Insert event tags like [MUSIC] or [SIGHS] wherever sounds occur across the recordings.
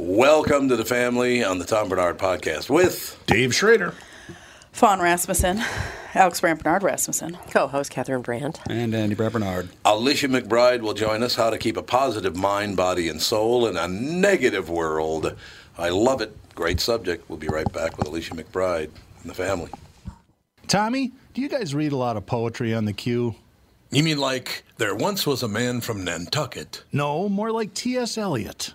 Welcome to the family on the Tom Barnard podcast with Dave Schrader. Fawn Rasmussen, Alex Brandt Barnard Rasmussen. Co-host Catherine Brandt. And Andy Brad Barnard. Alicia McBride will join us how to keep a positive mind, body, and soul in a negative world. I love it. Great subject. We'll be right back with Alicia McBride and the family. Tommy, do you guys read a lot of poetry on the queue? You mean like there once was a man from Nantucket? No, more like T.S. Eliot.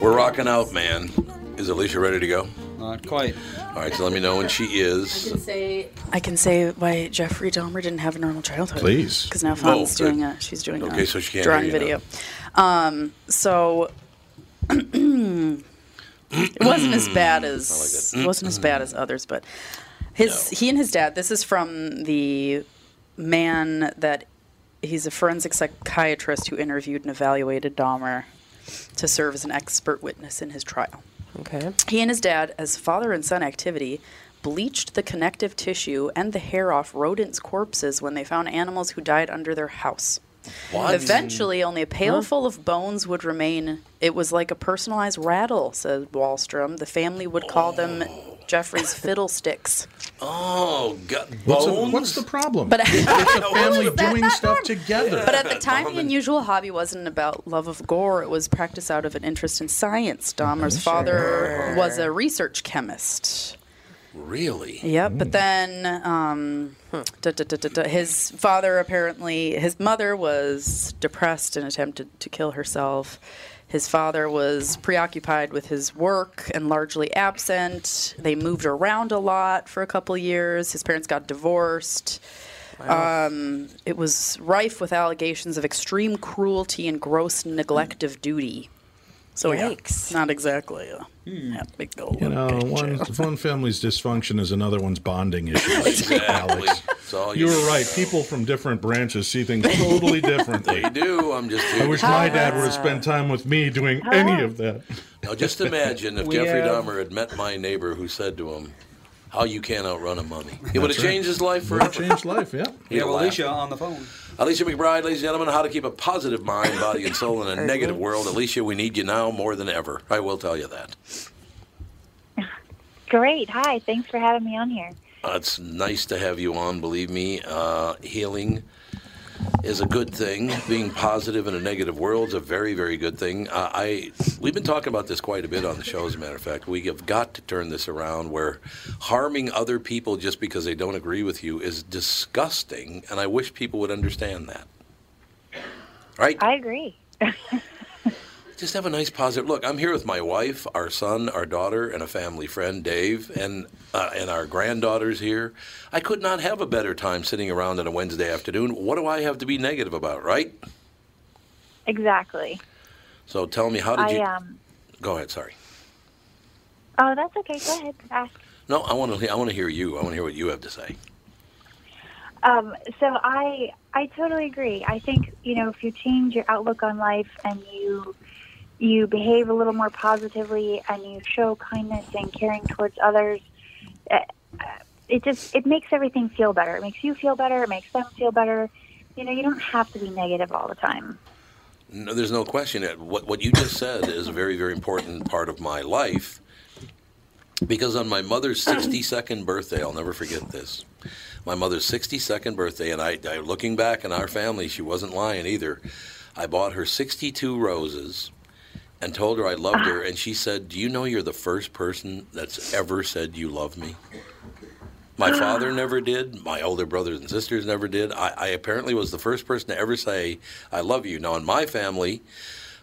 We're rocking out, man. Is Alicia ready to go? Not quite. All right, so let me know when she is. I can say I can say why Jeffrey Dahmer didn't have a normal childhood. Please. because now Fawn's Oh, good. doing a she's doing Okay, a so she can't drawing hear video. Um, so it [CLEARS THROAT] wasn't as bad as it wasn't as bad as others, but his he and his dad. This is from the man that he's a forensic psychiatrist who interviewed and evaluated Dahmer to serve as an expert witness in his trial. Okay. He and his dad, as father and son activity, bleached the connective tissue and the hair off rodents' corpses when they found animals who died under their house. What? Eventually, only a pail full of bones would remain. It was like a personalized rattle, said Wallstrom. The family would call them Jeffrey's [LAUGHS] fiddlesticks. Oh, got What's, the- what's the problem? But [LAUGHS] it's a [LAUGHS] family doing stuff together. But at the time, the unusual hobby wasn't about love of gore. It was practiced out of an interest in science. Dahmer's father was a research chemist. Really? Yep. But then um, da, da, da, da, da, his father apparently, his mother was depressed and attempted to kill herself. His father was preoccupied with his work and largely absent. They moved around a lot for a couple years. His parents got divorced. Um, it was rife with allegations of extreme cruelty and gross neglect of duty. So, yeah, Yikes. not exactly a hmm. yeah, big old You know, one, [LAUGHS] one family's dysfunction is another one's bonding issue. [LAUGHS] Exactly. Alex. You you were right. People from different branches see things totally [LAUGHS] differently. They do. I'm just here. I wish my dad would have spent time with me doing any of that. Now, just imagine if We Jeffrey have- Dahmer had met my neighbor who said to him, "How you can't outrun a mummy." It would have right. changed his life Would forever. changed life, yeah. He'd We. Alicia on the phone. Alicia McBride, ladies and gentlemen, how to keep a positive mind, body, and soul in a [LAUGHS] negative world. Alicia, we need you now more than ever. I will tell you that. [LAUGHS] Great. Hi. Thanks for having me on here. Uh, it's nice to have you on. Believe me, uh, healing is a good thing. Being positive in a negative world is a very, very good thing. Uh, I we've been talking about this quite a bit on the show. As a matter of fact, we have got to turn this around. Where harming other people just because they don't agree with you is disgusting, and I wish people would understand that. Right? I agree. [LAUGHS] just have a nice positive look. I'm here with my wife, our son, our daughter, and a family friend, Dave, and uh, and our granddaughters here. I could not have a better time sitting around on a Wednesday afternoon. What do I have to be negative about, right? Exactly. So tell me, how did I you? um. Go ahead. Sorry. Oh, that's okay. Go ahead. Ask. No, I want to. I want to hear you. I want to hear what you have to say. Um, so I I totally agree. I think you know if you change your outlook on life and you you behave a little more positively and you show kindness and caring towards others, uh, it just it makes everything feel better. It makes you feel better. It makes them feel better. You know, you don't have to be negative all the time. No, there's no question. That What what you just said is a very very important part of my life. Because on my mother's 62nd birthday, I'll never forget this. My mother's 62nd birthday, and I, I looking back in our family, she wasn't lying either. I bought her 62 roses and told her I loved her, [SIGHS] and she said, "Do you know you're the first person that's ever said you love me?" My father [GASPS] never did. My older brothers and sisters never did. I, I apparently was the first person to ever say, I love you. Now, in my family,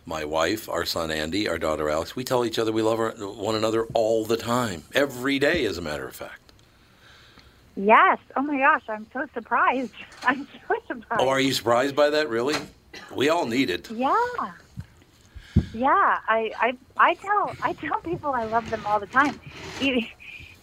my wife, our son Andy, our daughter Alex, we tell each other we love our, one another all the time, every day, as a matter of fact. Yes. Oh my gosh, I'm so surprised. [LAUGHS] I'm so surprised. Oh, are you surprised by that, really? We all need it. Yeah. Yeah, I, I I tell I tell people I love them all the time. You,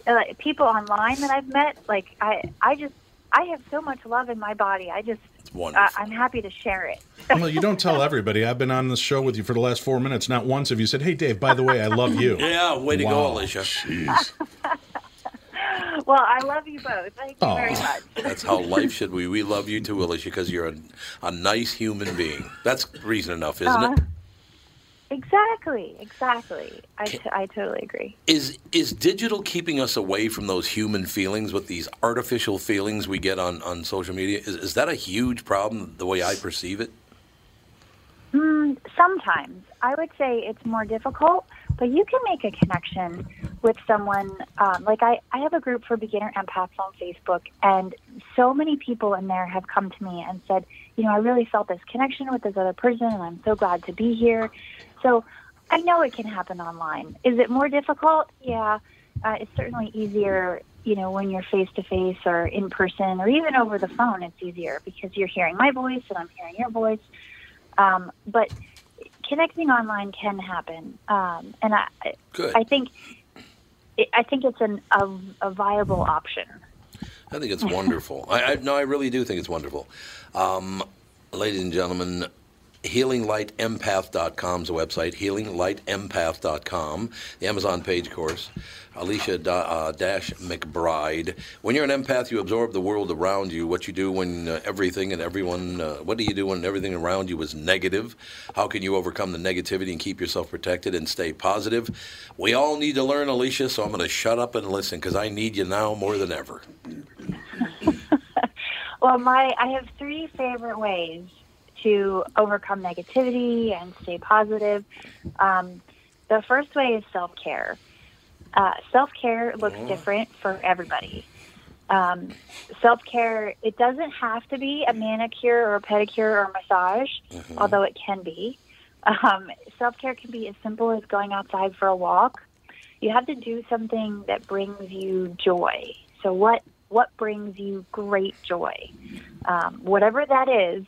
uh, people online that I've met, like I I just I have so much love in my body. I just It's wonderful. uh, I'm happy to share it. Well, you don't tell everybody. I've been on this show with you for the last four minutes. Not once have you said, "Hey, Dave, by the way, I love you." [LAUGHS] yeah, way to Wow. go, Alicia. Jeez. [LAUGHS] Well, I love you both. Thank you very much. [LAUGHS] That's how life should be. We love you too, Alicia, because you're a, a nice human being. That's reason enough, isn't Aw. it? Exactly, exactly. I, t- I totally agree. Is is digital keeping us away from those human feelings with these artificial feelings we get on, on social media? Is, is that a huge problem the way I perceive it? Mm, sometimes I would say it's more difficult, but you can make a connection with someone. Um, like I, I have a group for beginner empaths on Facebook, and so many people in there have come to me and said, you know, I really felt this connection with this other person, and I'm so glad to be here. So I know it can happen online. Is it more difficult? Yeah, uh, it's certainly easier. You know, when you're face to face or in person or even over the phone, it's easier because you're hearing my voice and I'm hearing your voice. Um, but connecting online can happen, um, and I, Good. I think, I think it's an, a, a viable option. I think it's wonderful. I, I no, I really do think it's wonderful. Um, ladies and gentlemen, HealingLightEmpath.com is the website, HealingLightEmpath.com. The Amazon page, course. Alicia uh, Dash McBride. When you're an empath, you absorb the world around you. What you do when uh, everything and everyone, uh, what do you do when everything around you is negative? How can you overcome the negativity and keep yourself protected and stay positive? We all need to learn, Alicia, so I'm going to shut up and listen because I need you now more than ever. [LAUGHS] Well, my I have three favorite ways to overcome negativity and stay positive. Um, the first way is self care. Uh, self care looks different for everybody. Um, self care it doesn't have to be a manicure or a pedicure or a massage, although it can be. Um, self care can be as simple as going outside for a walk. You have to do something that brings you joy. So what what brings you great joy? Um, whatever that is,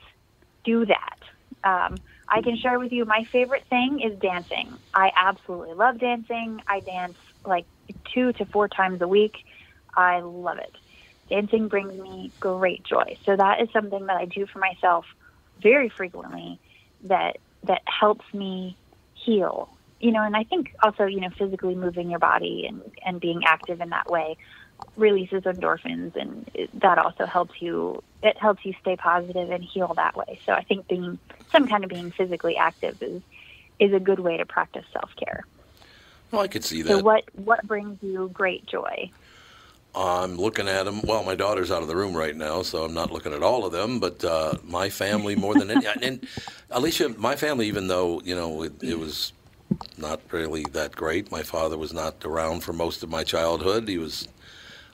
do that. Um, I can share with you my favorite thing is dancing. I absolutely love dancing. I dance like two to four times a week. I love it. Dancing brings me great joy. So that is something that I do for myself very frequently that that helps me heal. You know, and I think also, you know, physically moving your body and, and being active in that way releases endorphins and it, that also helps you it helps you stay positive and heal that way. So I think being some kind of being physically active is is a good way to practice self-care. Well, I could see So that. what what brings you great joy? I'm looking at them. Well, my daughter's out of the room right now, so I'm not looking at all of them. But uh, my family, more than any, and Alicia, my family, even though you know it, it was not really that great. My father was not around for most of my childhood. He was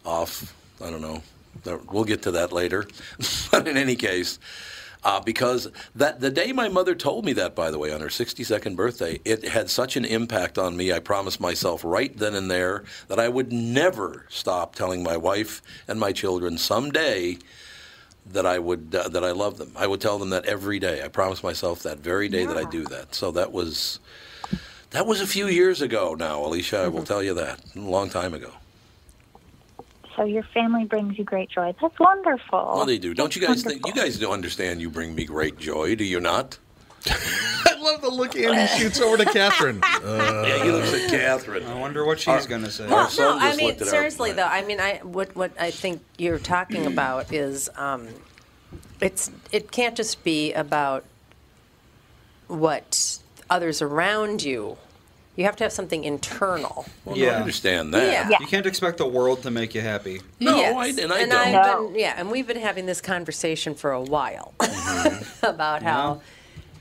off. I don't know. We'll get to that later. [LAUGHS] but in any case, uh, because that the day my mother told me that, by the way, on her 62nd birthday, it had such an impact on me. I promised myself right then and there that I would never stop telling my wife and my children someday that I would uh, that I love them. I would tell them that every day. I promised myself that very day that I do that. So that was that was a few years ago now, Alicia. I will tell you that a long time ago. So your family brings you great joy. That's wonderful. Well, they do. Don't you guys think? You guys don't understand. You bring me great joy, do you not? [LAUGHS] I love the look Andy shoots over to Catherine. [LAUGHS] yeah, he looks at Catherine. I wonder what she's going to say. Well, no, I mean looked at our- seriously though. I mean, I what what I think you're talking [CLEARS THROAT] about is um, it's it can't just be about what others around you. You have to have something internal. Well, no, I Yeah. understand that. Yeah. Yeah. You can't expect the world to make you happy. No, Yes. I, and I and don't. I've been, yeah, and we've been having this conversation for a while [LAUGHS] Mm-hmm. about how,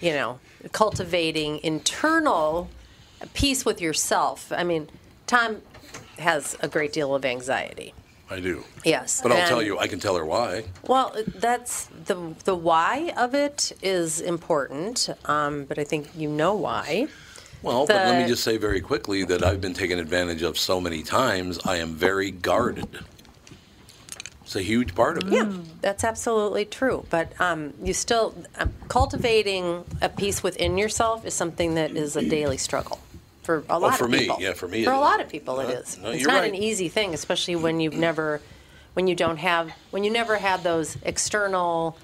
you know, cultivating internal peace with yourself. I mean, Tom has a great deal of anxiety. I do. Yes, But I'll and- tell you, I can tell her why. Well, that's the the why of it is important, um, but I think you know why. Well, but let me just say very quickly that I've been taken advantage of so many times. I am very guarded. It's a huge part of it. Yeah, that's absolutely true. But um, you still um, cultivating a peace within yourself is something that is a daily struggle for a lot for of people. For me, yeah, for me For it a is. lot of people, it Uh, is. no, it's not right. an easy thing, especially when you've never, when you don't have, when you never had those external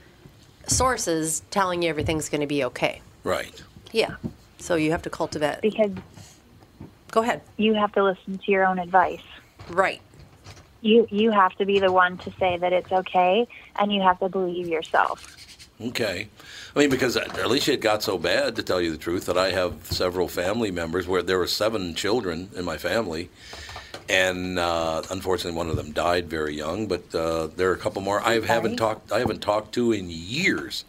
sources telling you everything's going to be okay. Right. Yeah. So you have to cultivate. because Go ahead. you have to listen to your own advice. Right. You you have to be the one to say that it's okay, and you have to believe yourself. Okay. I mean, because Alicia, it got so bad, to tell you the truth, that I have several family members where there were seven children in my family. And uh, unfortunately, one of them died very young. But uh, there are a couple more I haven't talked. I haven't talked to in years.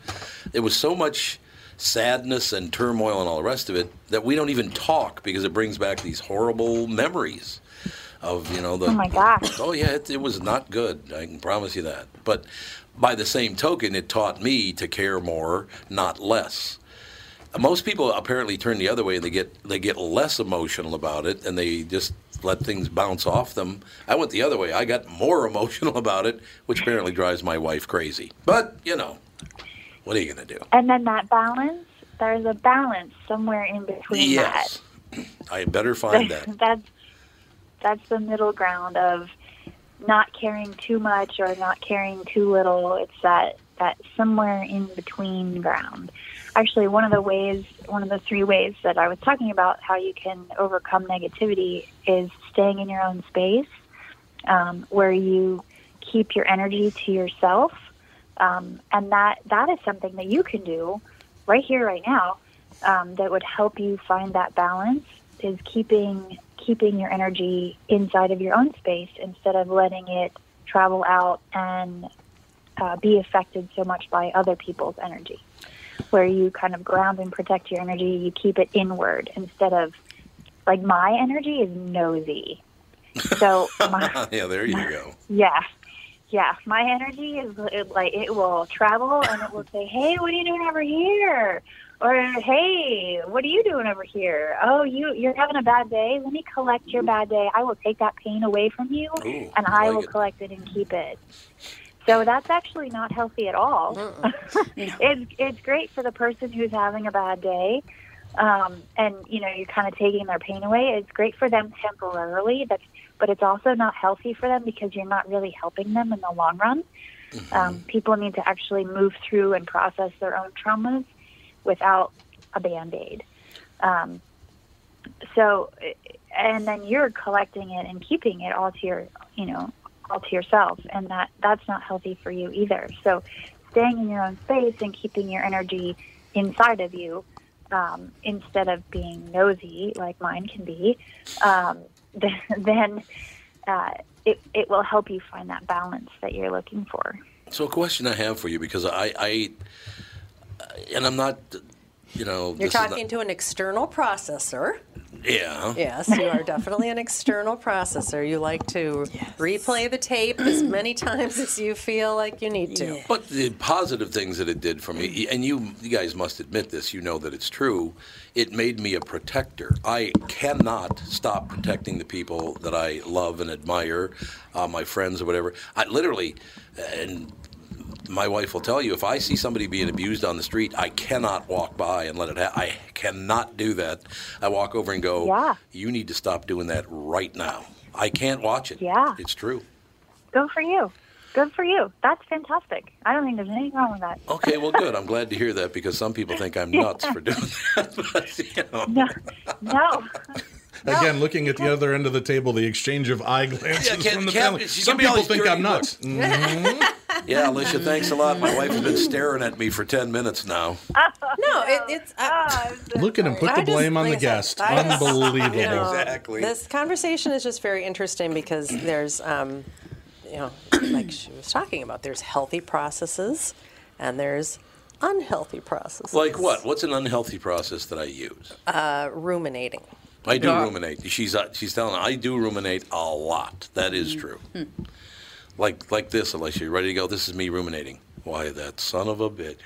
It was so much sadness and turmoil and all the rest of it that we don't even talk because it brings back these horrible memories of you know the. Oh my gosh. Oh yeah, it, it was not good. I can promise you that. But by the same token, it taught me to care more, not less. Most people apparently turn the other way. And they get they get less emotional about it, and they just let things bounce off them. I went the other way. I got more [LAUGHS] emotional about it, which apparently drives my wife crazy. But you know, what are you going to do? And then that balance, there's a balance somewhere in between Yes, I better find that. [LAUGHS] that's that's the middle ground of not caring too much or not caring too little. It's that that somewhere in between ground. Actually, one of the ways, one of the three ways that I was talking about how you can overcome negativity is staying in your own space, um, where you keep your energy to yourself, um, and that that is something that you can do right here, right now, um, that would help you find that balance. Is keeping keeping your energy inside of your own space instead of letting it travel out and uh, be affected so much by other people's energy. Where you kind of ground and protect your energy, you keep it inward instead of like my energy is nosy. So [LAUGHS] my, yeah, there you go. [LAUGHS] yeah, yeah, my energy is it, like it will travel and it will say, "Hey, what are you doing over here?" Or, "Hey, what are you doing over here?" "Oh, you you're having a bad day. Let me collect your bad day. I will take that pain away from you, Ooh, and I I like will it. collect it and keep it." So that's actually not healthy at all. [LAUGHS] it's it's great for the person who's having a bad day, um, and you know you're kind of taking their pain away. It's great for them temporarily, but but it's also not healthy for them because you're not really helping them in the long run. Um, people need to actually move through and process their own traumas without a band aid. Um, so, and then you're collecting it and keeping it all to your, you know, all to yourself, and that that's not healthy for you either. So, staying in your own space and keeping your energy inside of you um, instead of being nosy like mine can be, um, [LAUGHS] then, uh, it it will help you find that balance that you're looking for. So, a question I have for you because I, I and I'm not, you know, You're talking not, to an external processor. yeah, Yes, you are definitely an external processor. You like to replay the tape as many times as you feel like you need to. But the positive things that it did for me, and you, you guys must admit this, you know that it's true. It made me a protector. I cannot stop protecting the people that I love and admire, uh, my friends or whatever. I literally, and my wife will tell you, if I see somebody being abused on the street, I cannot walk by and let it happen. I cannot do that. I walk over and go, Yeah. "You need to stop doing that right now." I can't watch it. Yeah. it's true. Go for you. Good for you. That's fantastic. I don't think there's anything wrong with that. Okay, well, good. I'm glad to hear that because some people think I'm [LAUGHS] nuts for doing that. [LAUGHS] But, you know. No, no. [LAUGHS] Again, looking at the other end of the table, the exchange of eye glances Yeah, can- from the can- family. Some giving me all people these think I'm dirty nuts. looks. Mm-hmm. Yeah, Alicia, thanks a lot. My wife has been staring at me for 10 minutes now. No, it, it's. Uh, Look at him put I the just- blame on the like I said, guest. I just- Unbelievable. you know, Exactly. This conversation is just very interesting because there's, um, you know, like she was talking about, there's healthy processes and there's unhealthy processes. Like what? What's an unhealthy process that I use? Uh, ruminating. I do Yeah. ruminate. She's uh, she's telling I do ruminate a lot. That is true. Like like this, Alicia. You ready to go? This is me ruminating. Why that son of a bitch?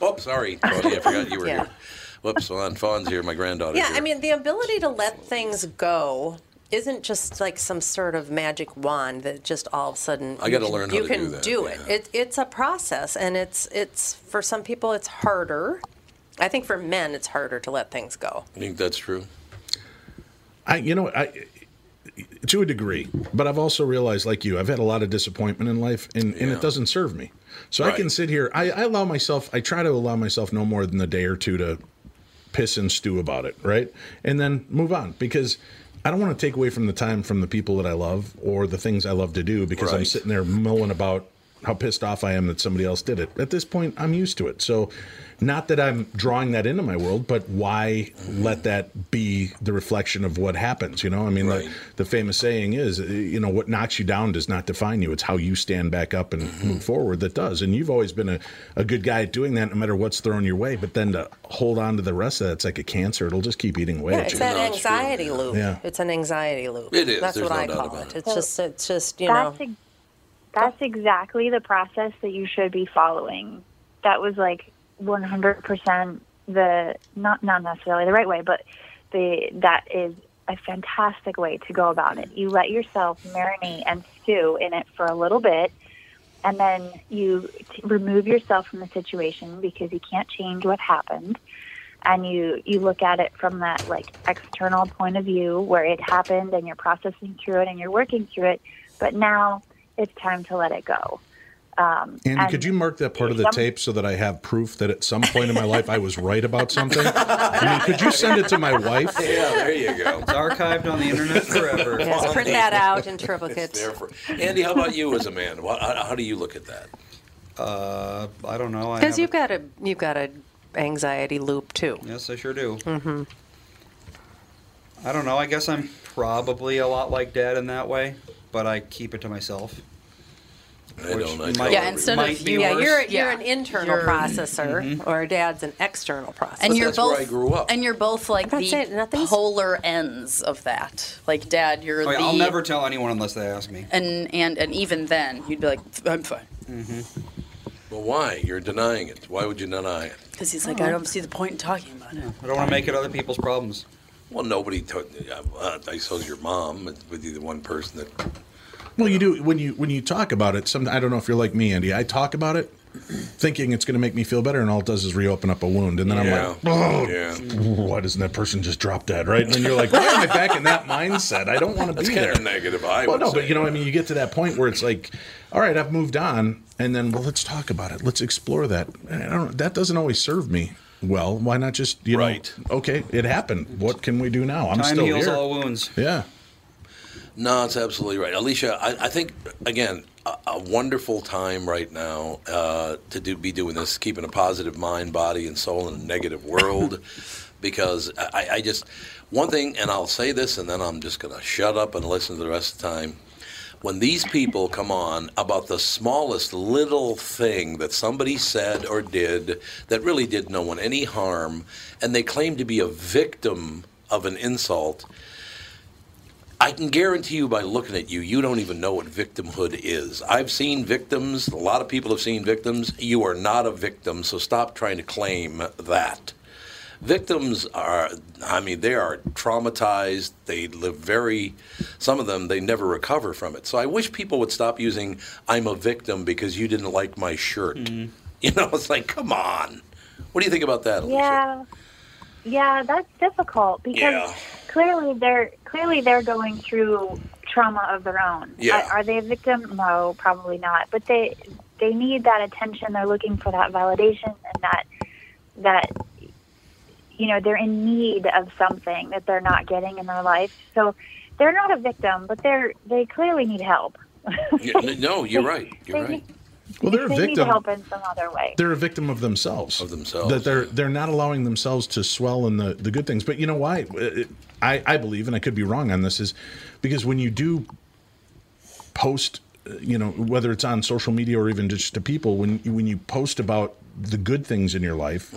[LAUGHS] Oops, sorry, Tony. I forgot you were Yeah. here. Whoops, Fawn, Fawn's here. My granddaughter. Yeah, here. I mean, the ability to let things go isn't just like some sort of magic wand that just all of a sudden I gotta learn how you to can do that, do it. it. It's a process, and it's it's for some people it's harder. I think for men it's harder to let things go. I think that's true. I, you know, I, to a degree, but I've also realized, like you, I've had a lot of disappointment in life, and, and it doesn't serve me. So I can sit here. I, I allow myself. I try to allow myself no more than a day or two to piss and stew about it, right? And then move on because I don't want to take away from the time from the people that I love or the things I love to do because I'm sitting there mulling about how pissed off I am that somebody else did it. At this point, I'm used to it. So, not that I'm drawing that into my world, but why let that be the reflection of what happens? You know, I mean, Right. the, the famous saying is, uh, you know, what knocks you down does not define you. It's how you stand back up and move forward that does. And you've always been a, a good guy at doing that no matter what's thrown your way. But then to hold on to the rest of that, it's like a cancer. It'll just keep eating away Yeah, at it's you. that it's true, anxiety loop. Yeah. It's an anxiety loop. It is, That's there's what no I call it. it. It's just it's just you know ex- that's exactly the process that you should be following. That was like 100% the not not necessarily the right way, but the that is a fantastic way to go about it. You let yourself marinate and stew in it for a little bit, and then you t- remove yourself from the situation because you can't change what happened and you you look at it from that like external point of view where it happened and you're processing through it and you're working through it but now it's time to let it go Um, Andy, and could you mark that part of the some- tape so that I have proof that at some point in my life I was right about something? [LAUGHS] I mean, could you send it to my wife? Yeah, there you go. It's archived on the internet [LAUGHS] forever. Yes, print that out in triplicate. There for Andy. How about you as a man? How, how do you look at that? Uh, I don't know. Because you've got a you've got a anxiety loop too. Yes, I sure do. Mm-hmm. I don't know. I guess I'm probably a lot like Dad in that way, but I keep it to myself. I don't. I might- Yeah, agree. instead might of be you, Yeah, worse. you're you're Yeah. an internal You're- processor, Mm-hmm. or Dad's an external processor. and you're that's where both I grew up. and you're both like I'm the saying nothing's- polar ends of that. Like dad, you're Oh, yeah, the I'll never tell anyone unless they ask me. and and and even then you'd be like I'm fine Well, why? You're denying it. Why would you deny it? because he's like I don't see the point in talking about it. I don't want to make it other people's problems. Well, nobody took. Uh, I suppose your mom would be the one person that. Well, you do when you when you talk about it. Some I don't know if you're like me, Andy. I talk about it, thinking it's going to make me feel better, and all it does is reopen up a wound, and then I'm like, oh, Yeah. why doesn't that person just drop dead, right? And then you're like, why am I back in that mindset? I don't want to That's be kind there. of negative. I Well, no, say. but you know, I mean, you get to that point where it's like, all right, I've moved on, and then well, let's talk about it. Let's explore that. I don't. That doesn't always serve me well. Why not just you Right. know? Okay, it happened. What can we do now? I'm still here. Time still heals here. all wounds. Yeah. No, it's absolutely right, Alicia. I, I think again, a, a wonderful time right now uh, to do, be doing this, keeping a positive mind, body, and soul in a negative world. [LAUGHS] because I, I just one thing, and I'll say this, and then I'm just going to shut up and listen to the rest of the time. When these people come on about the smallest little thing that somebody said or did that really did no one any harm, and they claim to be a victim of an insult, I can guarantee you by looking at you, you don't even know what victimhood is. I've seen victims, a lot of people have seen victims. You are not a victim, so stop trying to claim that. Victims are, I mean, they are traumatized. They live very, some of them, they never recover from it. So I wish people would stop using, I'm a victim because you didn't like my shirt. Mm-hmm. [LAUGHS] You know, it's like, come on. What do you think about that, Alicia? Yeah, yeah, that's difficult because Yeah. clearly they're clearly they're going through trauma of their own. Yeah. Are, are they a victim? No, probably not. But they they need that attention. They're looking for that validation and that that you know they're in need of something that they're not getting in their life. So they're not a victim, but they're they clearly need help. Yeah, no, you're [LAUGHS] right. You're right. Well, they're a they need victim. help in some other way. they're a victim of themselves. Of themselves. That they're they're not allowing themselves to swell in the, the good things. But you know why? I, I believe, and I could be wrong on this, is because when you do post, uh, you know, whether it's on social media or even just to people, when you- when you post about the good things in your life.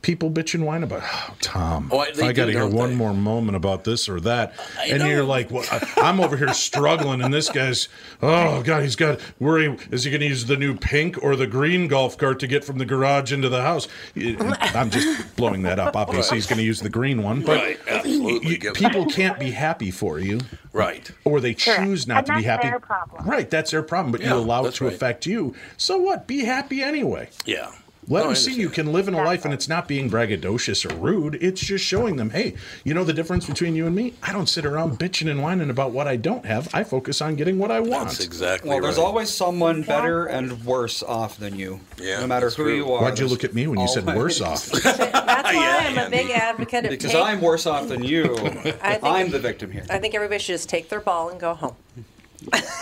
People bitch and whine about, oh, Tom. Oh, I- they I got to do, hear one they? more moment about this or that, I and you're like, well, I, I'm over here struggling, and this guy's, oh god, he's got worry. Is he going to use the new pink or the green golf cart to get from the garage into the house? I'm just blowing that up. Obviously, he's going to use the green one, but Right, you- people can't be happy for you, Right. or they Correct. choose not And to be happy. their problem. Right, that's their problem. But Yeah, you allow it to right. affect you. So what? Be happy anyway. Yeah. Let No, I them see you can live in a life and it's not being braggadocious or rude. It's just showing them, hey, you know the difference between you and me? I don't sit around bitching and whining about what I don't have. I focus on getting what I want. That's exactly Well, right. there's always someone better and worse off than you. Yeah, no matter who true. you are. Why'd you look at me when you said worse off? [LAUGHS] That's why Yeah, I'm a big advocate of [LAUGHS] Because take, I'm worse off than you. I think- I'm the victim here. I think everybody should just take their ball and go home.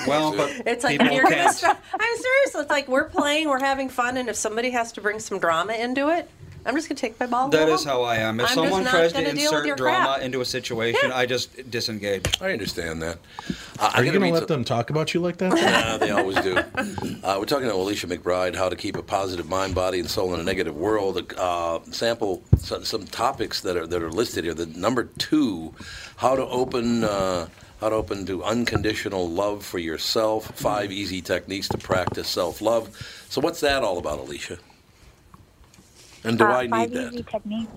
Well, but [LAUGHS] It's like people if you're can't. start, I'm serious. It's like we're playing, we're having fun, and if somebody has to bring some drama into it, I'm just gonna take my ball. And That go is home. how I am. If I'm someone tries to gonna deal with your insert drama crap. into a situation, Yeah. I just disengage. I understand that. Uh, Are you going to read let some- them talk about you like that? [LAUGHS] Nah, they always do. Uh, we're talking to Alicia McBride, how to keep a positive mind, body, and soul in a negative world. Uh, sample some, some topics that are that are listed here. The number two, how to open. How to open to unconditional love for yourself. Five easy techniques to practice self-love. So, what's that all about, Alicia? And do Uh, I need five that? easy techniques.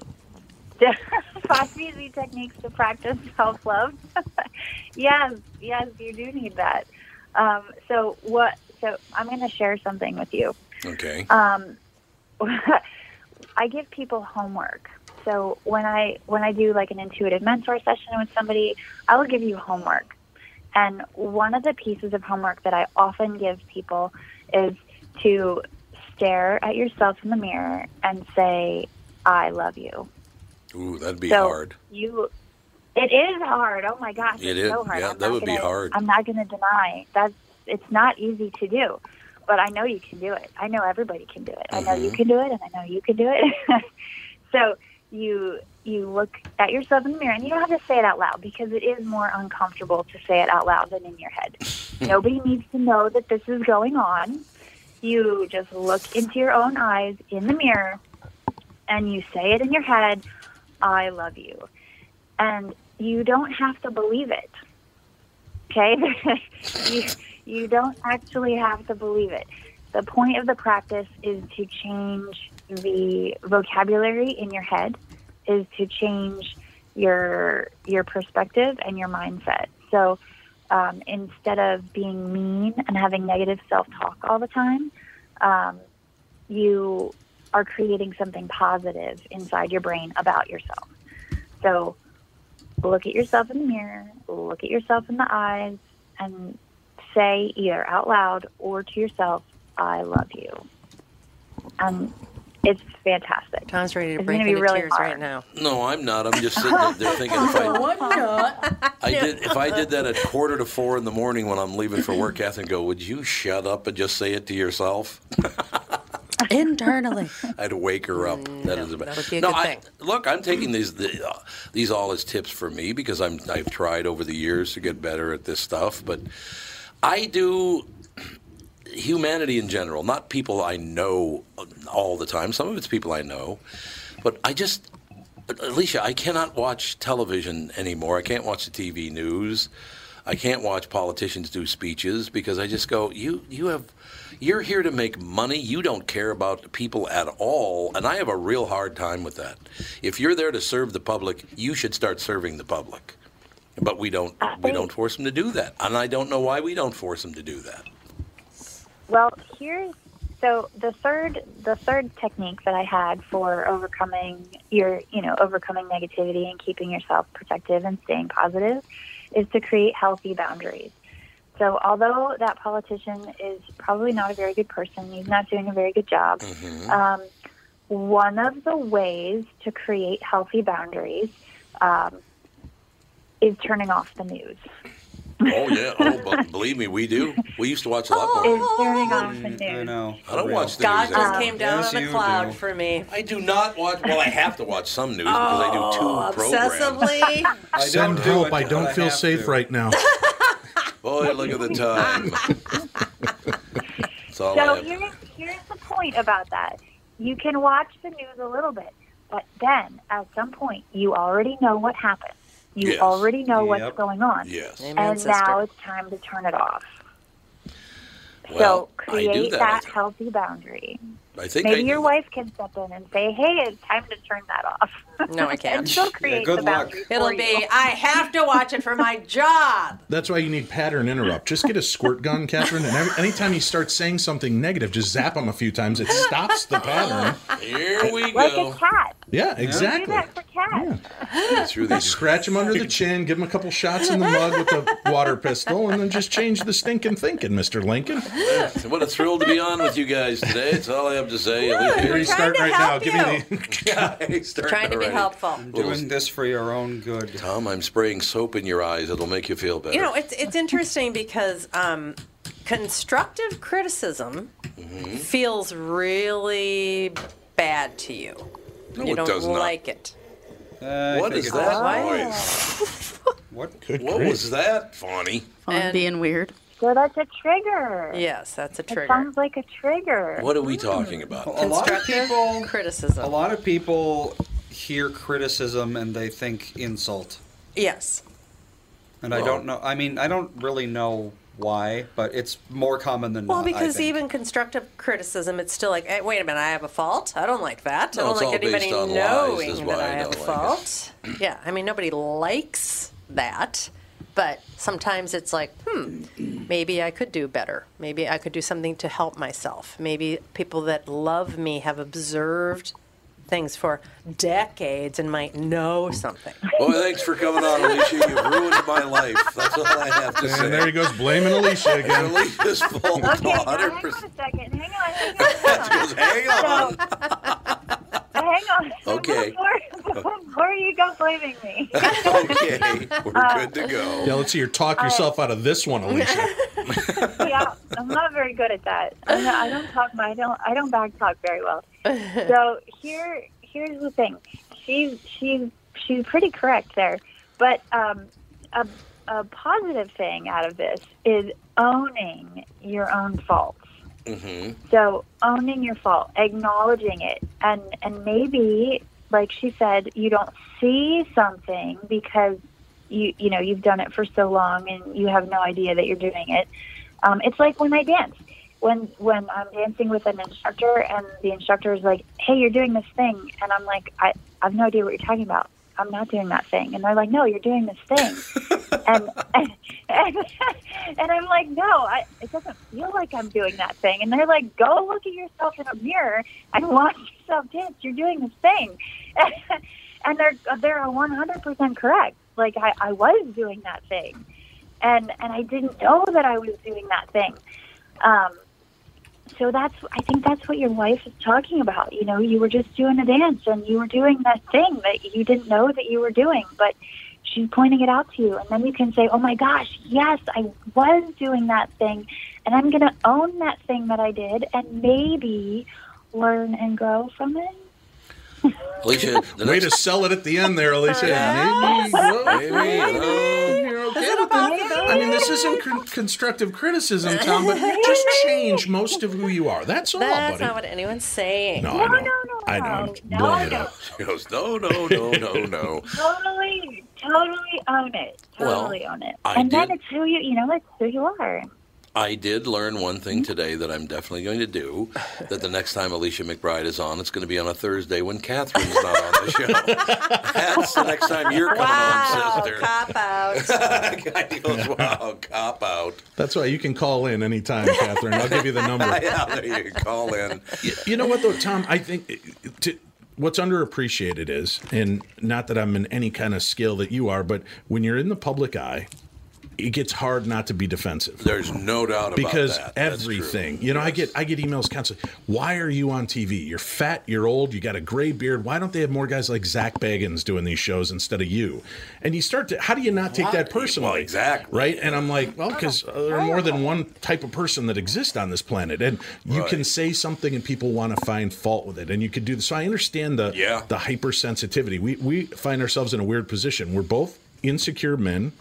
[LAUGHS] five easy techniques to practice self love. [LAUGHS] yes, yes, you do need that. Um, so what? So I'm going to share something with you. Okay. Um, [LAUGHS] I give people homework. So when I when I do like an intuitive mentor session with somebody, I will give you homework. And one of the pieces of homework that I often give people is to stare at yourself in the mirror and say, "I love you." Ooh, that'd be so hard. You, it is hard. Oh my gosh, It it's is. so hard. Yeah, I'm that would be gonna- hard. I'm not going to deny that's it's not easy to do, but I know you can do it. I know everybody can do it. I know Mm-hmm. you can do it, and I know you can do it. [LAUGHS] so you you look at yourself in the mirror, and you don't have to say it out loud because it is more uncomfortable to say it out loud than in your head. [LAUGHS] Nobody needs to know that this is going on. You just look into your own eyes in the mirror, and you say it in your head. I love you. And you don't have to believe it. Okay? [LAUGHS] you, you don't actually have to believe it. The point of the practice is to change the vocabulary in your head, is to change your your perspective and your mindset. So um, instead of being mean and having negative self talk all the time, um, you are creating something positive inside your brain about yourself. So look at yourself in the mirror, look at yourself in the eyes, and say either out loud or to yourself, I love you. And it's fantastic. Tom's ready to It's break into really tears hard. right now. No, I'm not. I'm just sitting there thinking if I, [LAUGHS] [LAUGHS] I did if I did that at quarter to four in the morning when I'm leaving for work, Catherine, go, would you shut up and just say it to yourself? [LAUGHS] Internally. I'd wake her up. that is about. that would be a no, good I, thing. look, I'm taking these the, uh, these all as tips for me because I'm I've tried over the years to get better at this stuff, but I do humanity in general, not people I know all the time. Some of it's people I know, but I just Alicia, I cannot watch television anymore. I can't watch the TV news. I can't watch politicians do speeches because I just go, you you have you're here to make money. You don't care about people at all, and I have a real hard time with that. If you're there to serve the public, you should start serving the public. But we don't we don't force them to do that, and I don't know why we don't force them to do that. Well, here's so the third the third technique that I had for overcoming your you know overcoming negativity and keeping yourself protective and staying positive is to create healthy boundaries. So although that politician is probably not a very good person, he's not doing a very good job. Um, one of the ways to create healthy boundaries um, is turning off the news. Oh yeah, oh, but believe me, we do. We used to watch a lot Is more. Oh, turning off the news. I know. I don't watch the God news. just anymore. came down Yes, on a you cloud do. for me. I do not watch. Well, I have to watch some news because I do two oh, programs. Obsessively. [LAUGHS] I Send don't do help. it, I but don't feel have safe to. right now. [LAUGHS] Boy, look at the time. That's all I So have. here's, here's the point about that. You can watch the news a little bit, but then at some point you already know what happened. You Yes. already know Yep. what's going on. Yes. Amen, and sister. now it's time to turn it off. Well, so I do create that, that healthy boundary. I think Maybe I your wife can step in and say, "Hey, it's time to turn that off." [LAUGHS] No, I can't. she'll create good the luck. boundary It'll for you. be, I have to watch it for my [LAUGHS] job. That's why you need pattern interrupt. Just get a squirt gun, Catherine, and every, anytime he starts saying something negative, just zap him a few times. It stops the pattern. Here we like go. Like a cat. Yeah, Do exactly. that for cats. Through these. Scratch him under the chin, give him a couple shots in the mug with the water pistol, and then just change the stinking thinking, Mr. Lincoln. What a thrill to be on with you guys today. It's all I have to say. Here Alicia. you start to right now. help Give me the. [LAUGHS] Yeah, starting Trying to be already. helpful. Doing this for your own good. Tom, I'm spraying soap in your eyes. It'll make you feel better. You know, it's it's interesting because um, constructive criticism Mm-hmm. feels really bad to you. No, you it don't does not. like it. Uh, I what think is it's- that What? noise? What? Good What grief. was that, Fawny? Fun And- being weird. So that's a trigger. Yes, that's a trigger. It sounds like a trigger. What are we talking about? A lot of people. criticism. A lot of people hear criticism and they think insult. Yes. And I don't know. I mean, I don't really know why, but it's more common than Well, not. I because think. even constructive criticism, it's still like, hey, wait a minute, I have a fault. I don't like that. No, I don't it's like all anybody based on lies, knowing that I I have a don't like it. fault. yeah, I mean, nobody likes that, but sometimes it's like, hmm, maybe I could do better. Maybe I could do something to help myself. Maybe people that love me have observed things for decades and might know something. Well, thanks for coming on, Alicia. You've ruined my life. That's all I have to say. And there he goes blaming Alicia again. Alicia's fault. Okay, 100%. hang on a second. Hang on, hang on. Hang [LAUGHS] on. Hang on. [LAUGHS] Okay. Before, before [LAUGHS] you go blaming me. [LAUGHS] okay, we're good to go. Yeah, let's see you talk yourself out of this one, Alicia. yeah, I'm not very good at that. I'm not, I don't talk. My, I don't. I don't back talk very well. So here, here's the thing. She's she's she's pretty correct there. But um, a a positive thing out of this is owning your own faults. Mm-hmm. So owning your fault, acknowledging it, and and maybe, like she said, you don't see something because you you know you've done it for so long and you have no idea that you're doing it. Um, it's like when I dance. When when I'm dancing with an instructor and the instructor is like, "Hey, you're doing this thing," and I'm like, "I, I have no idea what you're talking about. I'm not doing that thing," and they're like, "No, you're doing this thing," [LAUGHS] and, and and I'm like, "No, I, it doesn't feel like I'm doing that thing," and they're like, "Go look at yourself in a mirror and watch yourself dance. You're doing this thing," [LAUGHS] and they're they're 100% correct. Like I, I was doing that thing, and and I didn't know that I was doing that thing. Um, so that's I think that's what your wife is talking about. You know, you were just doing a dance and you were doing that thing that you didn't know that you were doing, but she's pointing it out to you, and then you can say, "Oh my gosh, yes, I was doing that thing, and I'm going to own that thing that I did, and maybe learn and grow from it." Alicia, the Way next to sell it at the end there, Alicia. Yeah. Maybe, well, Maybe, uh, you know. you're okay with that. I mean, this isn't con- constructive criticism, Tom, but [LAUGHS] just change most of who you are. That's all, That's buddy. not what anyone's saying. no, No, I know. no, no, I know. no, I'm no, blowing it up. She goes, no, no, no, no, no. Totally, totally own it. Well, Totally own it. I and then it's who you, you know, it's who you are. I did learn one thing hmm? today that I'm definitely going to do. That the next time Alicia McBride is on, it's going to be on a Thursday when Catherine's not on the show. [LAUGHS] That's the next time you're coming Wow, on, sister. cop out. [LAUGHS] Guy goes, wow, cop out. That's why you can call in anytime, Catherine. I'll give you the number. [LAUGHS] Yeah, there you go. Call in. Y- You know what, though, Tom? I think to, what's underappreciated is, and not that I'm in any kind of skill that you are, but when you're in the public eye, it gets hard not to be defensive. There's no doubt about because that. That's true. everything you know i get i get emails constantly why are you on tv you're fat you're old you got a gray beard. Why don't they have more guys like Zak Bagans doing these shows instead of you? And you start to how do you not take that personally Well, exactly. right? And i'm like well because uh, there are more than one type of person that exists on this planet and you can say something and people want to find fault with it and you could do this. So i understand the Yeah. the hypersensitivity. We we find ourselves in a weird position. We're both insecure men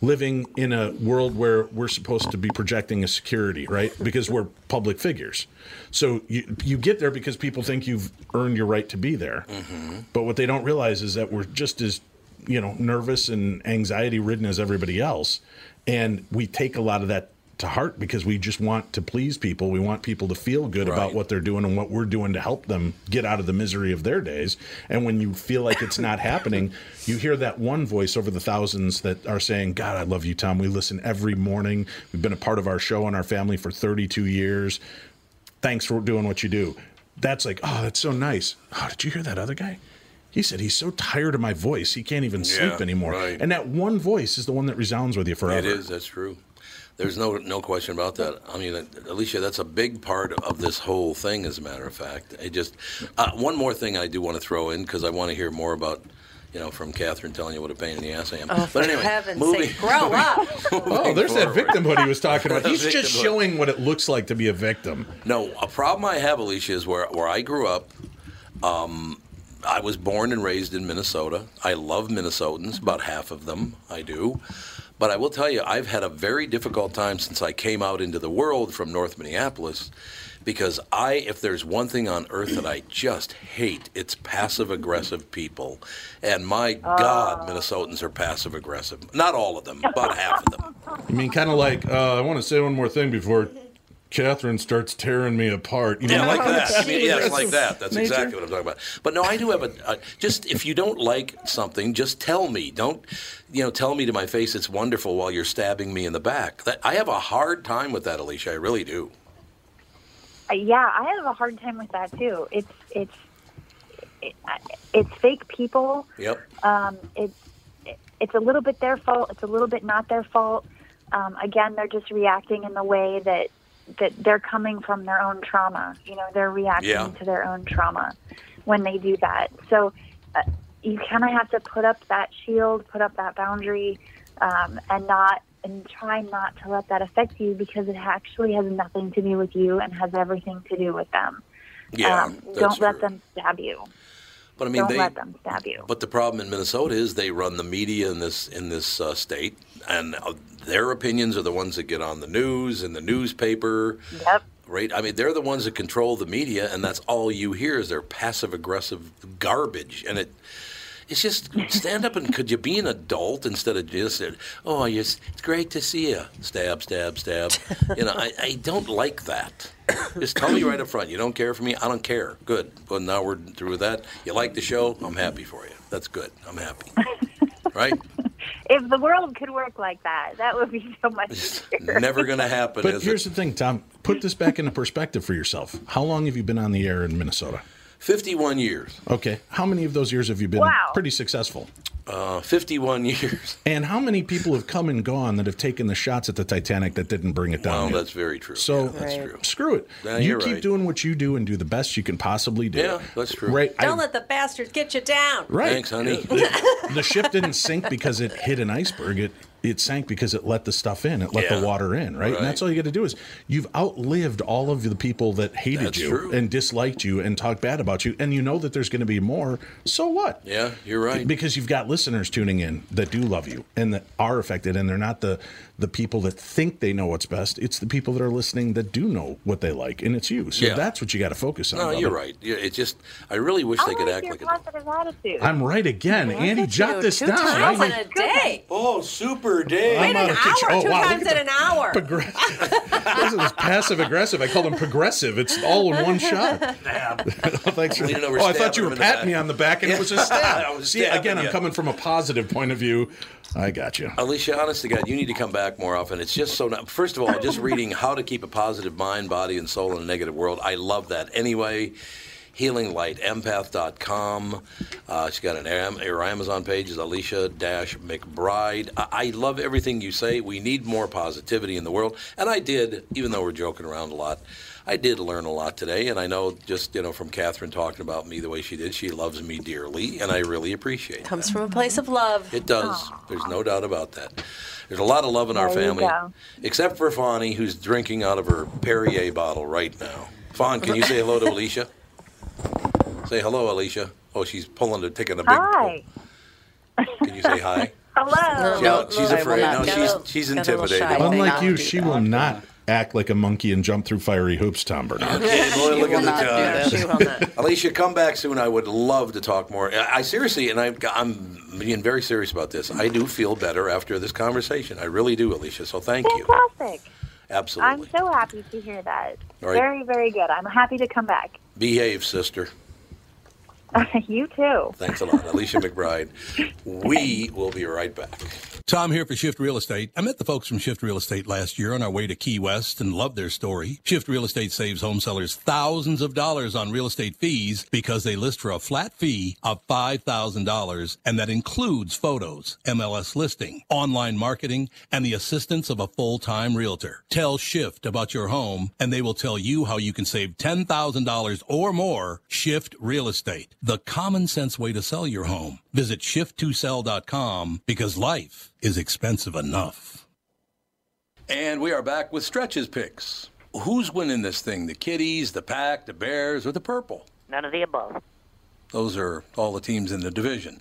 living in a world where we're supposed to be projecting a security, right? Because we're public figures. So you you get there because people think you've earned your right to be there. But what they don't realize is that we're just as you know nervous and anxiety ridden as everybody else, and we take a lot of that to heart because we just want to please people. We want people to feel good about what they're doing and what we're doing to help them get out of the misery of their days. And when you feel like it's not [LAUGHS] happening, you hear that one voice over the thousands that are saying, God, I love you, Tom. We listen every morning. We've been a part of our show and our family for 32 years. Thanks for doing what you do. That's like, oh, that's so nice. Oh, did you hear that other guy? He said he's so tired of my voice, he can't even sleep Yeah, anymore. right. And that one voice is the one that resounds with you forever. It is. That's true. There's no no question about that. I mean, Alicia, that's a big part of this whole thing. As a matter of fact, it just uh, one more thing I do want to throw in because I want to hear more about. You know, from Catherine telling you what a pain in the ass I am. Oh, for but anyway, heaven's moving, sake, grow [LAUGHS] up. [LAUGHS] Oh, there's that victimhood he was talking about. [LAUGHS] He's just showing what it looks like to be a victim. No, a problem I have, Alicia, is where where I grew up. Um, I was born and raised in Minnesota. I love Minnesotans, about half of them I do. But I will tell you, I've had a very difficult time since I came out into the world from North Minneapolis because I, if there's one thing on earth that I just hate, it's passive aggressive people. And my God, Minnesotans are passive aggressive. Not all of them, about half of them. [LAUGHS] I mean kind of like, uh, I want to say one more thing before Catherine starts tearing me apart. You Yeah, know, like that. I mean, yes, Aggressive like that. That's nature. exactly what I'm talking about. But no, I do have a, a just if you don't like something, just tell me. Don't you know? Tell me to my face it's wonderful while you're stabbing me in the back. That I have a hard time with that, Alicia. I really do. Uh, yeah, I have a hard time with that too. It's it's it, it's fake people. Yep. Um, it's it's a little bit their fault. It's a little bit not their fault. Um, again, they're just reacting in the way that that they're coming from their own trauma. You know, they're reacting Yeah. to their own trauma when they do that. So uh, you kind of have to put up that shield, put up that boundary, um, and not and try not to let that affect you because it actually has nothing to do with you and has everything to do with them. Yeah, um, don't let true. them stab you. But I mean, don't they. let them stab you. But the problem in Minnesota is they run the media in this in this uh, state, and uh, their opinions are the ones that get on the news and the newspaper. Yep. Right. I mean, they're the ones that control the media, and that's all you hear is their passive aggressive garbage, and it. It's just stand up and could you be an adult instead of just oh yes it's great to see you stab stab stab. You know I, I don't like that. Just tell me right up front. You don't care for me? I don't care. Good. Well now we're through with that. You like the show? I'm happy for you. That's good. I'm happy. Right? If the world could work like that, that would be so much easier. never gonna happen But is here's it the thing, Tom. Put this back into perspective for yourself. How long have you been on the air in Minnesota? 51 years Okay. How many of those years have you been Wow. pretty successful? uh, 51 [LAUGHS] years And how many people have come and gone that have taken the shots at the Titanic that didn't bring it down? well yet? that's very true So Yeah, that's true screw it. Yeah, you keep right. doing what you do and do the best you can possibly do. Yeah, that's true. Right. Don't let the bastards get you down. right. Thanks, honey. The, [LAUGHS] the ship didn't sink because it hit an iceberg. It it sank because it let the stuff in. It let Yeah. the water in. Right? Right. And that's all you got to do is you've outlived all of the people that hated That's you true. and disliked you and talked bad about you, and you know that there's going to be more. So what? yeah you're right Because you've got listeners tuning in that do love you and that are affected, and they're not the the people that think they know what's best. It's the people that are listening that do know what they like, and it's you. So Yeah. that's what you got to focus on. no Bubba. you're right yeah, it's just I really wish I they could act like it positive attitude. I'm right again, Andy. Jot you, this two down. times I- in a day. oh super day I'm In out an of kitchen- hour, oh, two wow, times in an hour. Progress- [LAUGHS] this is passive aggressive. I call them progressive. It's all in one shot. [LAUGHS] [LAUGHS] Thanks for, We didn't know we're oh, I thought you were him in the patting me on the back, and it was a stab. I See, again, I'm coming from a positive point of view. I got you. Alicia, honest to God, you need to come back more often. It's just so. Not, first of all, just reading how to keep a positive mind, body, and soul in a negative world. I love that. Anyway, healinglight.empath.com. Uh, she's got an her Amazon page is Alicia Dash McBride. I, I love everything you say. We need more positivity in the world, and I did, even though we're joking around a lot. I did learn a lot today, and I know just you know from Catherine talking about me the way she did, she loves me dearly, and I really appreciate it. Comes from a place of love. It does. There's no doubt about that. There's a lot of love in our There you family, except for Fawny, who's drinking out of her Perrier bottle right now. Fawn, can you say hello to Alicia? [LAUGHS] Say hello, Alicia. Oh, she's pulling to taking a big. Hi. Can you say hi? [LAUGHS] Hello. She- No, she's no, I afraid. No, she's she's little- she's got a little intimidated. Unlike you, she will not act like a monkey and jump through fiery hoops, Tom Barnard. Okay, boy, look at the not time. that. She will not. [LAUGHS] Alicia, come back soon. I would love to talk more. I, I seriously, and I, I'm being very serious about this. I do feel better after this conversation. I really do, Alicia. So thank you. Fantastic. Absolutely. I'm so happy to hear that. All right. Very, very good. I'm happy to come back. Behave, sister. [LAUGHS] you too. Thanks a lot, Alicia McBride. [LAUGHS] We will be right back. Tom here for Shift Real Estate. I met the folks from Shift Real Estate last year on our way to Key West and loved their story. Shift Real Estate saves home sellers thousands of dollars on real estate fees because they list for a flat fee of $5,000 and that includes photos, MLS listing, online marketing, and the assistance of a full-time realtor. Tell Shift about your home and they will tell you how you can save $10,000 or more. Shift Real Estate, the common sense way to sell your home. Visit shift2sell.com because life is expensive enough. And we are back with stretches picks. Who's winning this thing? The Kitties, the Pack, the Bears, or the Purple? None of the above. Those are all the teams in the division.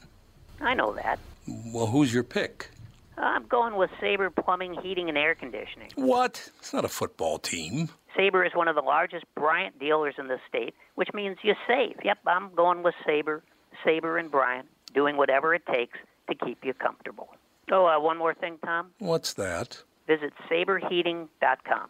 I know that. Well, who's your pick? I'm going with Sabre Plumbing, Heating, and Air Conditioning. What? It's not a football team. Sabre is one of the largest Bryant dealers in the state, which means you save. Yep, I'm going with Sabre, Sabre and Bryant, doing whatever it takes to keep you comfortable. Oh, uh, one more thing, Tom. What's that? Visit saberheating.com.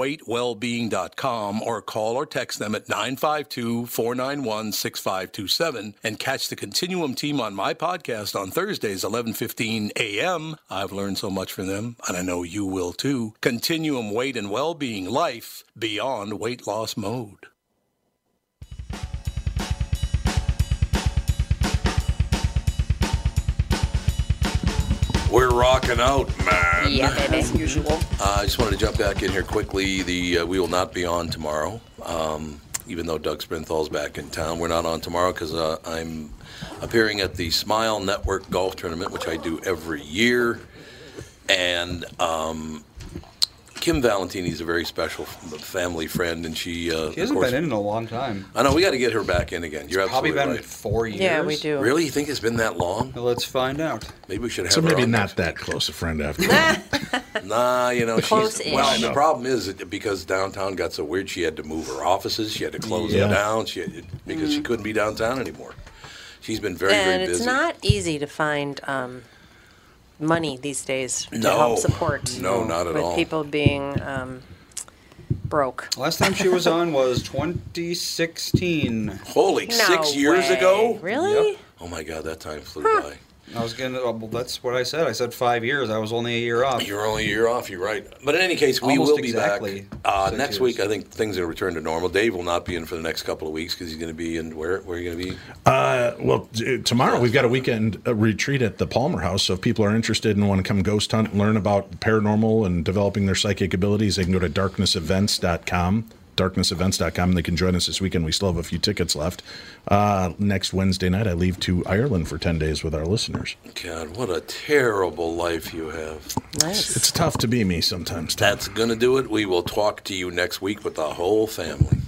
continuumweightwellbeing.com or call or text them at 952-491-6527 and catch the Continuum team on my podcast on Thursdays 11:15 a.m. I've learned so much from them and I know you will too. Continuum Weight and Wellbeing Life beyond weight loss mode. We're rocking out, man. Yeah, baby. As [LAUGHS] usual. Uh, I just wanted to jump back in here quickly. The uh, we will not be on tomorrow, um, even though Doug Sprinthal's back in town. We're not on tomorrow because uh, I'm appearing at the Smile Network Golf Tournament, which I do every year, and um, Kim Valentini's a very special family friend, and she. Uh, she hasn't course, been in in a long time. I know we got to get her back in again. You're Probably absolutely been right. four years. Yeah, we do. Really, you think it's been that long? Let's find out. Maybe we should have. So her maybe on not that close a friend after [LAUGHS] all. Nah, you know, she's Close-ish. well. The problem is that because downtown got so weird, she had to move her offices. She had to close Yeah. them down. She had, because she couldn't be downtown anymore. She's been very, and very busy. And it's not easy to find um, money these days to No. help support. No, not at with all. people being um, broke. Last time she was on was 2016. Holy, No six years way. ago? Really? Yep. Oh my God, that time flew by. I was gonna. Well, that's what I said. I said five years. I was only a year off. You're only a year off. You're right. But in any case, we Almost will be exactly back uh, next years. week. I think things are return to normal. Dave will not be in for the next couple of weeks because he's going to be in where? Where are you going to be? Uh, well, t- tomorrow we've got a weekend uh, retreat at the Palmer House. So if people are interested and want to come ghost hunt and learn about paranormal and developing their psychic abilities, they can go to darknessevents.com darknessevents.com and they can join us this weekend. We still have a few tickets left. Uh, next Wednesday night, I leave to Ireland for 10 days with our listeners. God, what a terrible life you have. Nice. It's, it's tough to be me sometimes. Tom. That's going to do it. We will talk to you next week with the whole family.